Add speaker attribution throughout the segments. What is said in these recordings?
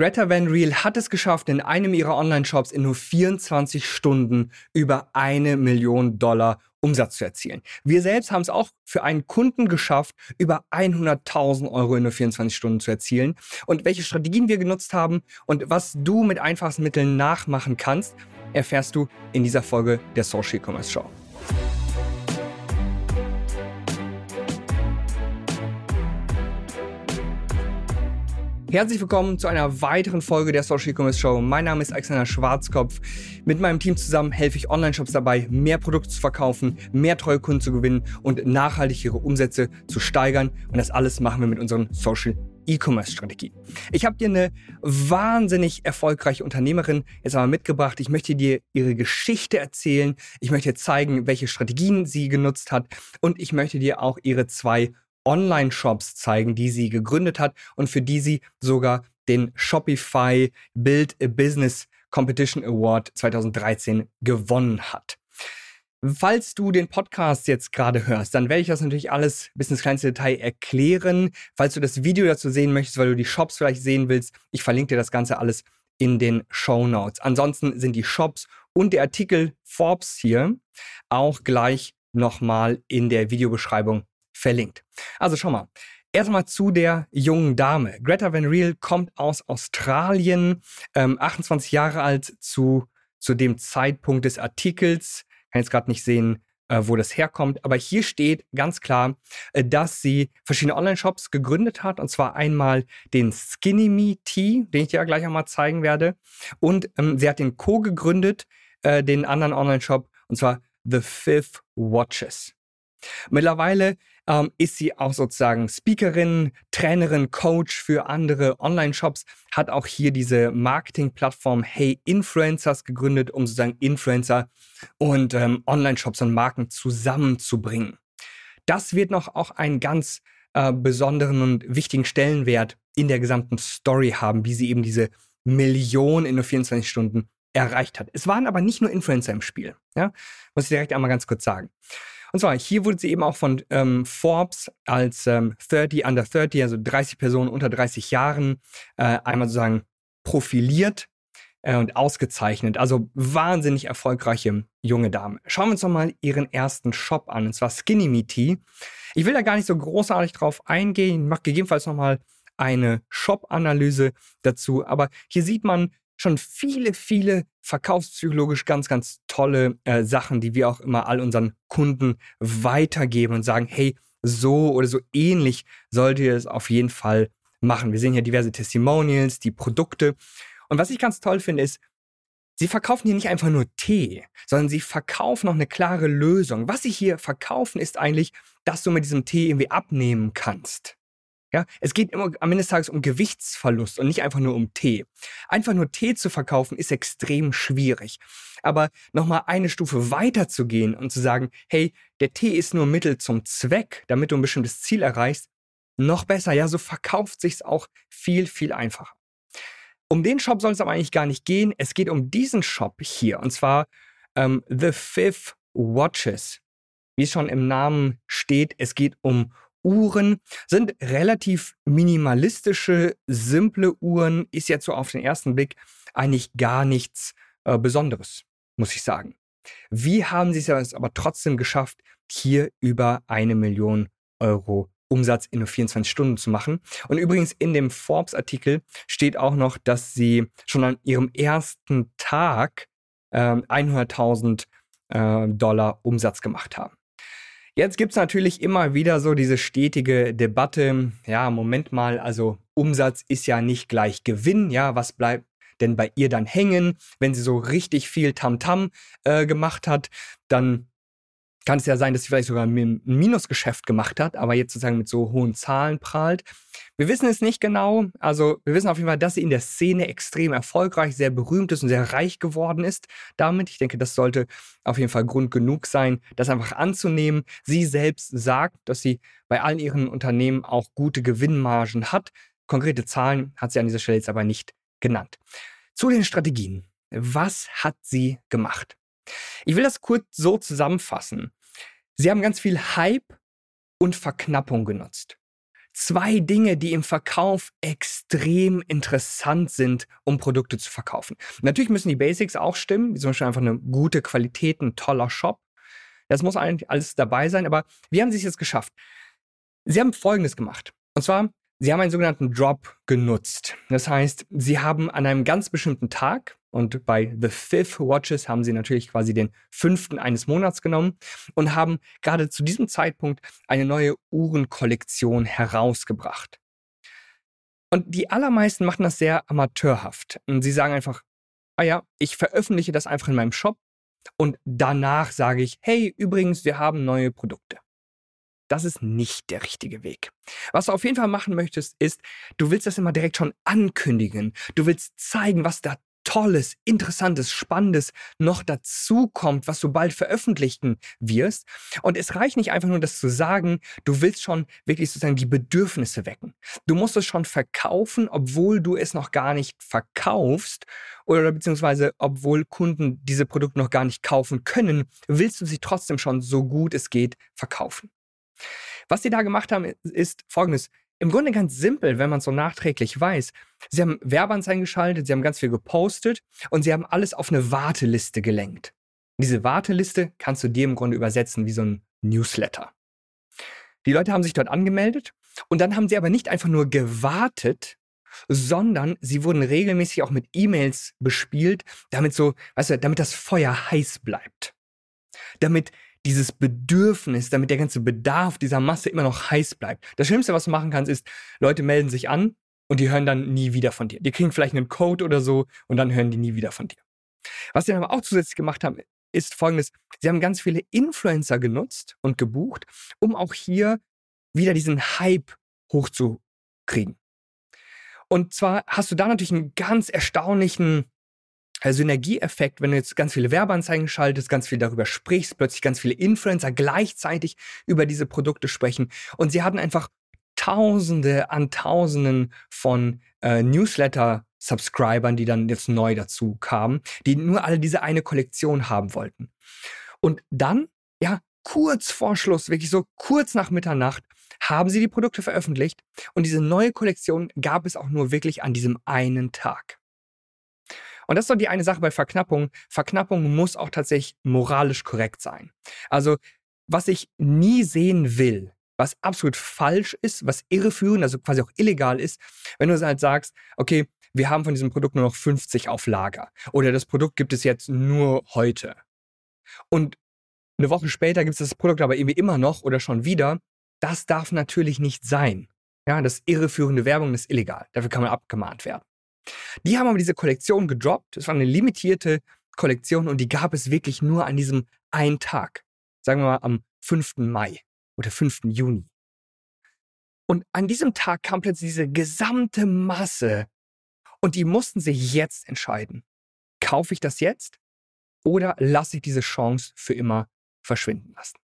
Speaker 1: Greta Van Riel hat es geschafft, in einem ihrer Online-Shops in nur 24 Stunden über eine Million Dollar Umsatz zu erzielen. Wir selbst haben es auch für einen Kunden geschafft, über 100.000 Euro in nur 24 Stunden zu erzielen. Und welche Strategien wir genutzt haben und was du mit einfachsten Mitteln nachmachen kannst, erfährst du in dieser Folge der Social Commerce Show. Herzlich willkommen zu einer weiteren Folge der Social E-Commerce Show. Mein Name ist Alexander Schwarzkopf. Mit meinem Team zusammen helfe ich Online-Shops dabei, mehr Produkte zu verkaufen, mehr treue Kunden zu gewinnen und nachhaltig ihre Umsätze zu steigern. Und das alles machen wir mit unseren Social E-Commerce-Strategie. Ich habe dir eine wahnsinnig erfolgreiche Unternehmerin jetzt einmal mitgebracht. Ich möchte dir ihre Geschichte erzählen. Ich möchte dir zeigen, welche Strategien sie genutzt hat. Und ich möchte dir auch ihre zwei Online-Shops zeigen, die sie gegründet hat und für die sie sogar den Shopify Build a Business Competition Award 2013 gewonnen hat. Falls du den Podcast jetzt gerade hörst, dann werde ich das natürlich alles bis ins kleinste Detail erklären. Falls du das Video dazu sehen möchtest, weil du die Shops vielleicht sehen willst, ich verlinke dir das Ganze alles in den Show Notes. Ansonsten sind die Shops und der Artikel Forbes hier auch gleich nochmal in der Videobeschreibung verlinkt. Also schau mal. Erstmal zu der jungen Dame. Greta Van Riel kommt aus Australien, ähm, 28 Jahre alt zu, zu dem Zeitpunkt des Artikels. Kann jetzt gerade nicht sehen, äh, wo das herkommt, aber hier steht ganz klar, äh, dass sie verschiedene Online-Shops gegründet hat, und zwar einmal den Skinny Me Tea, den ich dir ja gleich einmal zeigen werde, und ähm, sie hat den Co gegründet, äh, den anderen Online-Shop, und zwar The Fifth Watches. Mittlerweile ähm, ist sie auch sozusagen Speakerin, Trainerin, Coach für andere Online-Shops, hat auch hier diese Marketing-Plattform Hey Influencers gegründet, um sozusagen Influencer und ähm, Online-Shops und Marken zusammenzubringen. Das wird noch auch einen ganz äh, besonderen und wichtigen Stellenwert in der gesamten Story haben, wie sie eben diese Million in nur 24 Stunden erreicht hat. Es waren aber nicht nur Influencer im Spiel. Ja? Muss ich direkt einmal ganz kurz sagen. Und zwar, hier wurde sie eben auch von ähm, Forbes als ähm, 30 under 30, also 30 Personen unter 30 Jahren, äh, einmal sozusagen profiliert äh, und ausgezeichnet. Also wahnsinnig erfolgreiche junge Dame. Schauen wir uns doch mal ihren ersten Shop an, und zwar Skinny Me Tea. Ich will da gar nicht so großartig drauf eingehen, mache gegebenenfalls nochmal eine Shop-Analyse dazu. Aber hier sieht man, schon viele, viele verkaufspsychologisch ganz, ganz tolle äh, Sachen, die wir auch immer all unseren Kunden weitergeben und sagen, hey, so oder so ähnlich solltet ihr es auf jeden Fall machen. Wir sehen hier diverse Testimonials, die Produkte. Und was ich ganz toll finde, ist, Sie verkaufen hier nicht einfach nur Tee, sondern sie verkaufen noch eine klare Lösung. Was sie hier verkaufen, ist eigentlich, dass du mit diesem Tee irgendwie abnehmen kannst. Ja, es geht immer am Ende des Tages um Gewichtsverlust und nicht einfach nur um Tee. Einfach nur Tee zu verkaufen ist extrem schwierig. Aber nochmal eine Stufe weiter zu gehen und zu sagen, hey, der Tee ist nur Mittel zum Zweck, damit du ein bestimmtes Ziel erreichst, noch besser. Ja, so verkauft sich's auch viel, viel einfacher. Um den Shop soll es aber eigentlich gar nicht gehen. Es geht um diesen Shop hier und zwar ähm, The Fifth Watches. Wie es schon im Namen steht, es geht um Uhren sind relativ minimalistische, simple Uhren, ist jetzt so auf den ersten Blick eigentlich gar nichts äh, Besonderes, muss ich sagen. Wie haben sie es aber trotzdem geschafft, hier über eine Million Euro Umsatz in nur 24 Stunden zu machen? Und übrigens in dem Forbes-Artikel steht auch noch, dass sie schon an ihrem ersten Tag äh, 100.000 äh, Dollar Umsatz gemacht haben. Jetzt gibt es natürlich immer wieder so diese stetige Debatte, ja, Moment mal, also Umsatz ist ja nicht gleich Gewinn, ja, was bleibt denn bei ihr dann hängen, wenn sie so richtig viel Tamtam -Tam, äh, gemacht hat, dann kann es ja sein, dass sie vielleicht sogar ein Minusgeschäft gemacht hat, aber jetzt sozusagen mit so hohen Zahlen prahlt. Wir wissen es nicht genau. Also wir wissen auf jeden Fall, dass sie in der Szene extrem erfolgreich, sehr berühmt ist und sehr reich geworden ist damit. Ich denke, das sollte auf jeden Fall Grund genug sein, das einfach anzunehmen. Sie selbst sagt, dass sie bei allen ihren Unternehmen auch gute Gewinnmargen hat. Konkrete Zahlen hat sie an dieser Stelle jetzt aber nicht genannt. Zu den Strategien. Was hat sie gemacht? Ich will das kurz so zusammenfassen. Sie haben ganz viel Hype und Verknappung genutzt. zwei Dinge, die im Verkauf extrem interessant sind, um Produkte zu verkaufen. Natürlich müssen die Basics auch stimmen, wie zum Beispiel einfach eine gute Qualität, ein toller Shop. Das muss eigentlich alles dabei sein, aber wie haben sie es jetzt geschafft? Sie haben Folgendes gemacht. Und zwar, sie haben einen sogenannten Drop genutzt. Das heißt, sie haben an einem ganz bestimmten Tag, und bei The Fifth Watches haben sie natürlich quasi den fünften eines Monats genommen und haben gerade zu diesem Zeitpunkt eine neue Uhrenkollektion herausgebracht. Und die allermeisten machen das sehr amateurhaft. Und sie sagen einfach, ah ja, ich veröffentliche das einfach in meinem Shop und danach sage ich, hey, übrigens, wir haben neue Produkte. Das ist nicht der richtige Weg. Was du auf jeden Fall machen möchtest, ist, du willst das immer direkt schon ankündigen. Du willst zeigen, was da Tolles, Interessantes, Spannendes noch dazu kommt, was du bald veröffentlichen wirst. Und es reicht nicht einfach nur, das zu sagen, du willst schon wirklich sozusagen die Bedürfnisse wecken. Du musst es schon verkaufen, obwohl du es noch gar nicht verkaufst oder beziehungsweise obwohl Kunden diese Produkte noch gar nicht kaufen können, willst du sie trotzdem schon so gut es geht verkaufen. Was sie da gemacht haben, ist folgendes im Grunde ganz simpel, wenn man es so nachträglich weiß. Sie haben Werbeanzeigen geschaltet, sie haben ganz viel gepostet und sie haben alles auf eine Warteliste gelenkt. Diese Warteliste kannst du dir im Grunde übersetzen wie so ein Newsletter. Die Leute haben sich dort angemeldet und dann haben sie aber nicht einfach nur gewartet, sondern sie wurden regelmäßig auch mit E-Mails bespielt, damit so, weißt du, damit das Feuer heiß bleibt. Damit dieses Bedürfnis, damit der ganze Bedarf dieser Masse immer noch heiß bleibt. Das Schlimmste, was du machen kannst, ist, Leute melden sich an und die hören dann nie wieder von dir. Die kriegen vielleicht einen Code oder so und dann hören die nie wieder von dir. Was sie dann aber auch zusätzlich gemacht haben, ist folgendes. Sie haben ganz viele Influencer genutzt und gebucht, um auch hier wieder diesen Hype hochzukriegen. Und zwar hast du da natürlich einen ganz erstaunlichen Synergieeffekt, wenn du jetzt ganz viele Werbeanzeigen schaltest, ganz viel darüber sprichst, plötzlich ganz viele Influencer gleichzeitig über diese Produkte sprechen und sie hatten einfach Tausende an Tausenden von äh, Newsletter-Subscribern, die dann jetzt neu dazu kamen, die nur alle diese eine Kollektion haben wollten. Und dann, ja, kurz vor Schluss, wirklich so kurz nach Mitternacht, haben sie die Produkte veröffentlicht und diese neue Kollektion gab es auch nur wirklich an diesem einen Tag. Und das ist doch die eine Sache bei Verknappung. Verknappung muss auch tatsächlich moralisch korrekt sein. Also, was ich nie sehen will, was absolut falsch ist, was irreführend, also quasi auch illegal ist, wenn du halt sagst, okay, wir haben von diesem Produkt nur noch 50 auf Lager oder das Produkt gibt es jetzt nur heute. Und eine Woche später gibt es das Produkt aber irgendwie immer noch oder schon wieder. Das darf natürlich nicht sein. Ja, das irreführende Werbung ist illegal. Dafür kann man abgemahnt werden. Die haben aber diese Kollektion gedroppt. Es war eine limitierte Kollektion und die gab es wirklich nur an diesem einen Tag. Sagen wir mal am 5. Mai oder 5. Juni. Und an diesem Tag kam plötzlich diese gesamte Masse und die mussten sich jetzt entscheiden. Kaufe ich das jetzt oder lasse ich diese Chance für immer verschwinden lassen?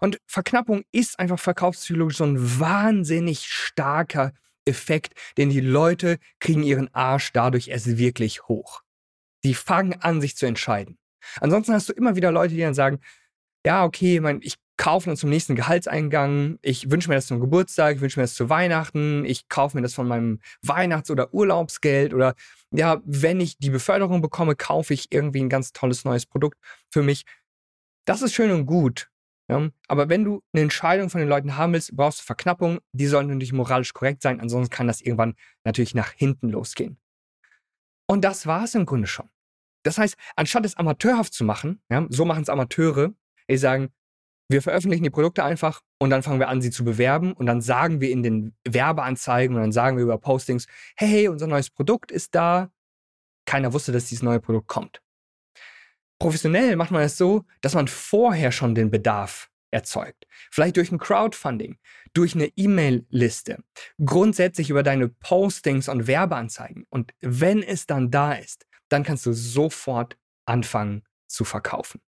Speaker 1: Und Verknappung ist einfach verkaufspsychologisch so ein wahnsinnig starker Effekt, denn die Leute kriegen ihren Arsch dadurch erst wirklich hoch. Die fangen an, sich zu entscheiden. Ansonsten hast du immer wieder Leute, die dann sagen, ja, okay, mein, ich kaufe dann zum nächsten Gehaltseingang, ich wünsche mir das zum Geburtstag, ich wünsche mir das zu Weihnachten, ich kaufe mir das von meinem Weihnachts- oder Urlaubsgeld oder ja, wenn ich die Beförderung bekomme, kaufe ich irgendwie ein ganz tolles neues Produkt für mich. Das ist schön und gut. Ja? Aber wenn du eine Entscheidung von den Leuten haben willst, brauchst du Verknappung. Die sollen natürlich moralisch korrekt sein, ansonsten kann das irgendwann natürlich nach hinten losgehen. Und das war es im Grunde schon. Das heißt, anstatt es amateurhaft zu machen, ja, so machen es Amateure, die sagen, wir veröffentlichen die Produkte einfach und dann fangen wir an, sie zu bewerben und dann sagen wir in den Werbeanzeigen und dann sagen wir über Postings, hey, unser neues Produkt ist da. Keiner wusste, dass dieses neue Produkt kommt. Professionell macht man es so, dass man vorher schon den Bedarf erzeugt. Vielleicht durch ein Crowdfunding, durch eine E-Mail-Liste, grundsätzlich über deine Postings und Werbeanzeigen. Und wenn es dann da ist, dann kannst du sofort anfangen zu verkaufen.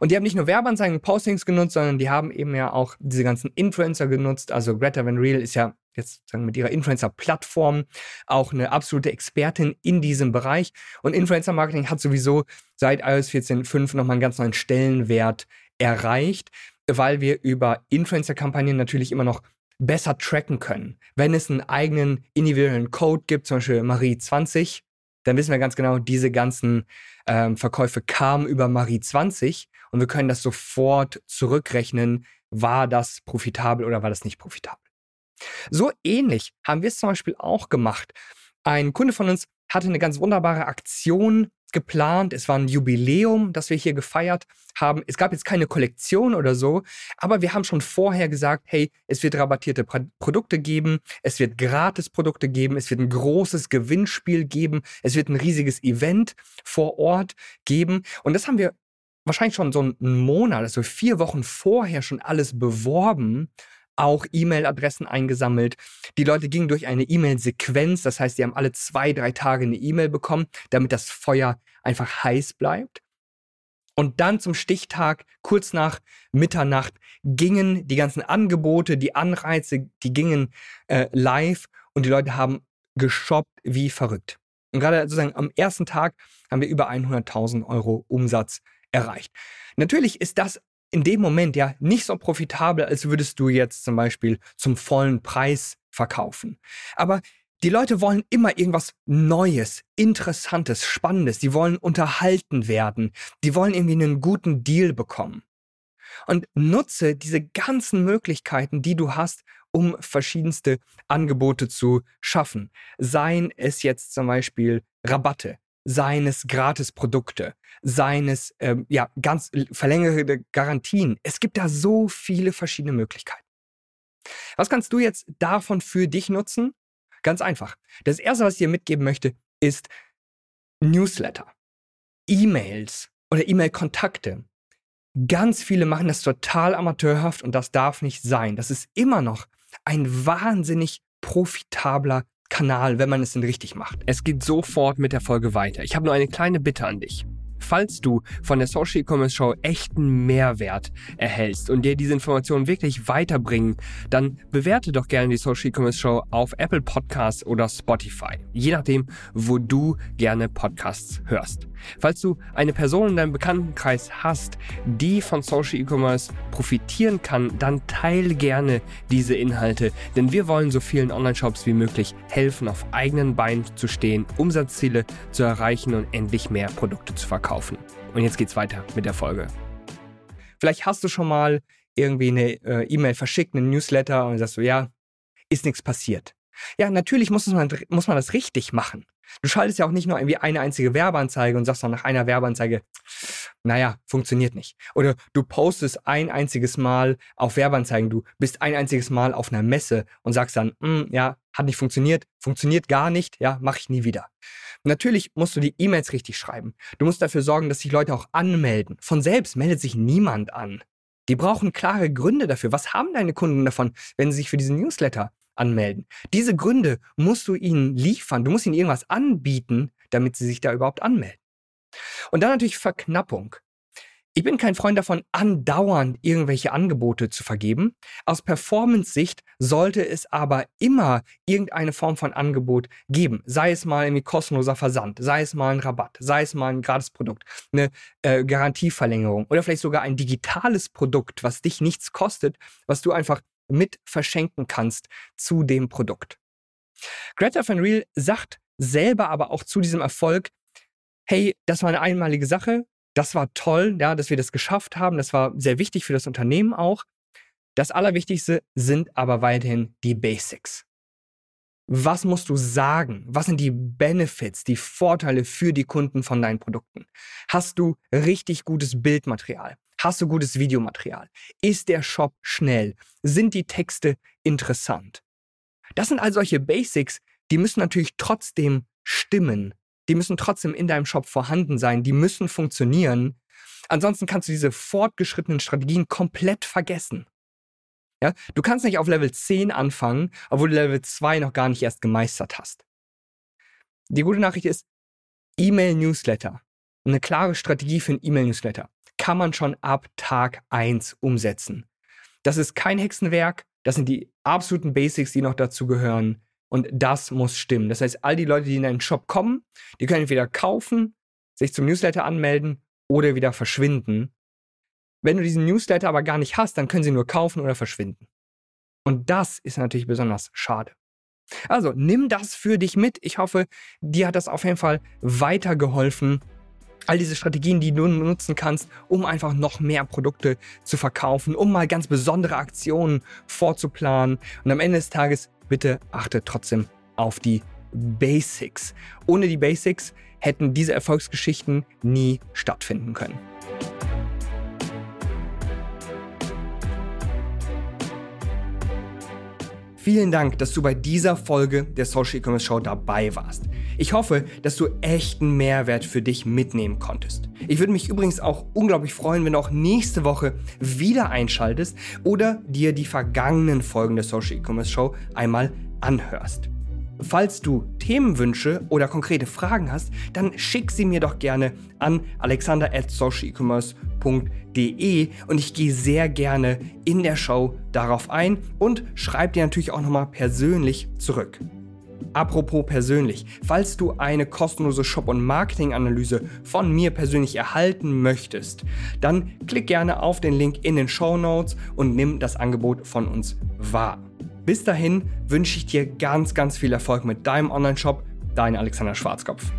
Speaker 1: Und die haben nicht nur Werbeanzeigen und Postings genutzt, sondern die haben eben ja auch diese ganzen Influencer genutzt. Also Greta Van Reel ist ja jetzt sagen mit ihrer Influencer-Plattform auch eine absolute Expertin in diesem Bereich. Und Influencer-Marketing hat sowieso seit iOS 14.5 nochmal einen ganz neuen Stellenwert erreicht, weil wir über Influencer-Kampagnen natürlich immer noch besser tracken können. Wenn es einen eigenen individuellen Code gibt, zum Beispiel Marie 20, dann wissen wir ganz genau, diese ganzen ähm, Verkäufe kamen über Marie 20 und wir können das sofort zurückrechnen, war das profitabel oder war das nicht profitabel. So ähnlich haben wir es zum Beispiel auch gemacht. Ein Kunde von uns hatte eine ganz wunderbare Aktion geplant. Es war ein Jubiläum, das wir hier gefeiert haben. Es gab jetzt keine Kollektion oder so, aber wir haben schon vorher gesagt, hey, es wird rabattierte Produkte geben, es wird Gratis-Produkte geben, es wird ein großes Gewinnspiel geben, es wird ein riesiges Event vor Ort geben. Und das haben wir wahrscheinlich schon so einen Monat, also vier Wochen vorher schon alles beworben auch E-Mail-Adressen eingesammelt. Die Leute gingen durch eine E-Mail-Sequenz, das heißt, sie haben alle zwei, drei Tage eine E-Mail bekommen, damit das Feuer einfach heiß bleibt. Und dann zum Stichtag, kurz nach Mitternacht, gingen die ganzen Angebote, die Anreize, die gingen äh, live und die Leute haben geshoppt wie verrückt. Und gerade sozusagen am ersten Tag haben wir über 100.000 Euro Umsatz erreicht. Natürlich ist das in dem Moment ja nicht so profitabel, als würdest du jetzt zum Beispiel zum vollen Preis verkaufen. Aber die Leute wollen immer irgendwas Neues, Interessantes, Spannendes. Die wollen unterhalten werden. Die wollen irgendwie einen guten Deal bekommen. Und nutze diese ganzen Möglichkeiten, die du hast, um verschiedenste Angebote zu schaffen. Seien es jetzt zum Beispiel Rabatte, seines Gratisprodukte, seines ähm, ja ganz verlängerte Garantien. Es gibt da so viele verschiedene Möglichkeiten. Was kannst du jetzt davon für dich nutzen? Ganz einfach. Das erste, was ich dir mitgeben möchte, ist Newsletter, E-Mails oder E-Mail-Kontakte. Ganz viele machen das total amateurhaft und das darf nicht sein. Das ist immer noch ein wahnsinnig profitabler Kanal, wenn man es denn richtig macht.
Speaker 2: Es geht sofort mit der Folge weiter. Ich habe nur eine kleine Bitte an dich. Falls du von der Social E-Commerce Show echten Mehrwert erhältst und dir diese Informationen wirklich weiterbringen, dann bewerte doch gerne die Social E-Commerce Show auf Apple Podcasts oder Spotify. Je nachdem, wo du gerne Podcasts hörst. Falls du eine Person in deinem Bekanntenkreis hast, die von Social E-Commerce profitieren kann, dann teile gerne diese Inhalte, denn wir wollen so vielen Online-Shops wie möglich helfen, auf eigenen Beinen zu stehen, Umsatzziele zu erreichen und endlich mehr Produkte zu verkaufen. Und jetzt geht's weiter mit der Folge.
Speaker 1: Vielleicht hast du schon mal irgendwie eine äh, E-Mail verschickt, einen Newsletter und sagst du, ja, ist nichts passiert. Ja, natürlich muss man, muss man das richtig machen. Du schaltest ja auch nicht nur irgendwie eine einzige Werbeanzeige und sagst dann nach einer Werbeanzeige, naja, funktioniert nicht. Oder du postest ein einziges Mal auf Werbeanzeigen, du bist ein einziges Mal auf einer Messe und sagst dann, mm, ja, hat nicht funktioniert, funktioniert gar nicht, ja, mache ich nie wieder. Natürlich musst du die E-Mails richtig schreiben. Du musst dafür sorgen, dass sich Leute auch anmelden. Von selbst meldet sich niemand an. Die brauchen klare Gründe dafür. Was haben deine Kunden davon, wenn sie sich für diesen Newsletter anmelden. Diese Gründe musst du ihnen liefern. Du musst ihnen irgendwas anbieten, damit sie sich da überhaupt anmelden. Und dann natürlich Verknappung. Ich bin kein Freund davon, andauernd irgendwelche Angebote zu vergeben. Aus Performance-Sicht sollte es aber immer irgendeine Form von Angebot geben. Sei es mal irgendwie kostenloser Versand, sei es mal ein Rabatt, sei es mal ein Gratisprodukt, eine äh, Garantieverlängerung oder vielleicht sogar ein digitales Produkt, was dich nichts kostet, was du einfach mit verschenken kannst zu dem Produkt. Greta Van Riel sagt selber aber auch zu diesem Erfolg, hey, das war eine einmalige Sache, das war toll, ja, dass wir das geschafft haben, das war sehr wichtig für das Unternehmen auch. Das Allerwichtigste sind aber weiterhin die Basics. Was musst du sagen? Was sind die Benefits, die Vorteile für die Kunden von deinen Produkten? Hast du richtig gutes Bildmaterial? Hast du gutes Videomaterial? Ist der Shop schnell? Sind die Texte interessant? Das sind all solche Basics, die müssen natürlich trotzdem stimmen. Die müssen trotzdem in deinem Shop vorhanden sein. Die müssen funktionieren. Ansonsten kannst du diese fortgeschrittenen Strategien komplett vergessen. Ja? Du kannst nicht auf Level 10 anfangen, obwohl du Level 2 noch gar nicht erst gemeistert hast. Die gute Nachricht ist, E-Mail-Newsletter. Eine klare Strategie für ein E-Mail-Newsletter kann man schon ab Tag 1 umsetzen. Das ist kein Hexenwerk, das sind die absoluten Basics, die noch dazu gehören. Und das muss stimmen. Das heißt, all die Leute, die in deinen Shop kommen, die können entweder kaufen, sich zum Newsletter anmelden oder wieder verschwinden. Wenn du diesen Newsletter aber gar nicht hast, dann können sie nur kaufen oder verschwinden. Und das ist natürlich besonders schade. Also nimm das für dich mit. Ich hoffe, dir hat das auf jeden Fall weitergeholfen. All diese Strategien, die du nutzen kannst, um einfach noch mehr Produkte zu verkaufen, um mal ganz besondere Aktionen vorzuplanen. Und am Ende des Tages, bitte achte trotzdem auf die Basics. Ohne die Basics hätten diese Erfolgsgeschichten nie stattfinden können. Vielen Dank, dass du bei dieser Folge der Social E-Commerce Show dabei warst. Ich hoffe, dass du echten Mehrwert für dich mitnehmen konntest. Ich würde mich übrigens auch unglaublich freuen, wenn du auch nächste Woche wieder einschaltest oder dir die vergangenen Folgen der Social E-Commerce Show einmal anhörst. Falls du Themenwünsche oder konkrete Fragen hast, dann schick sie mir doch gerne an alexander at socialecommerce.de und ich gehe sehr gerne in der Show darauf ein und schreibe dir natürlich auch nochmal persönlich zurück. Apropos persönlich, falls du eine kostenlose Shop- und Marketing-Analyse von mir persönlich erhalten möchtest, dann klick gerne auf den Link in den Show Notes und nimm das Angebot von uns wahr. Bis dahin wünsche ich dir ganz, ganz viel Erfolg mit deinem Online-Shop. Dein Alexander Schwarzkopf.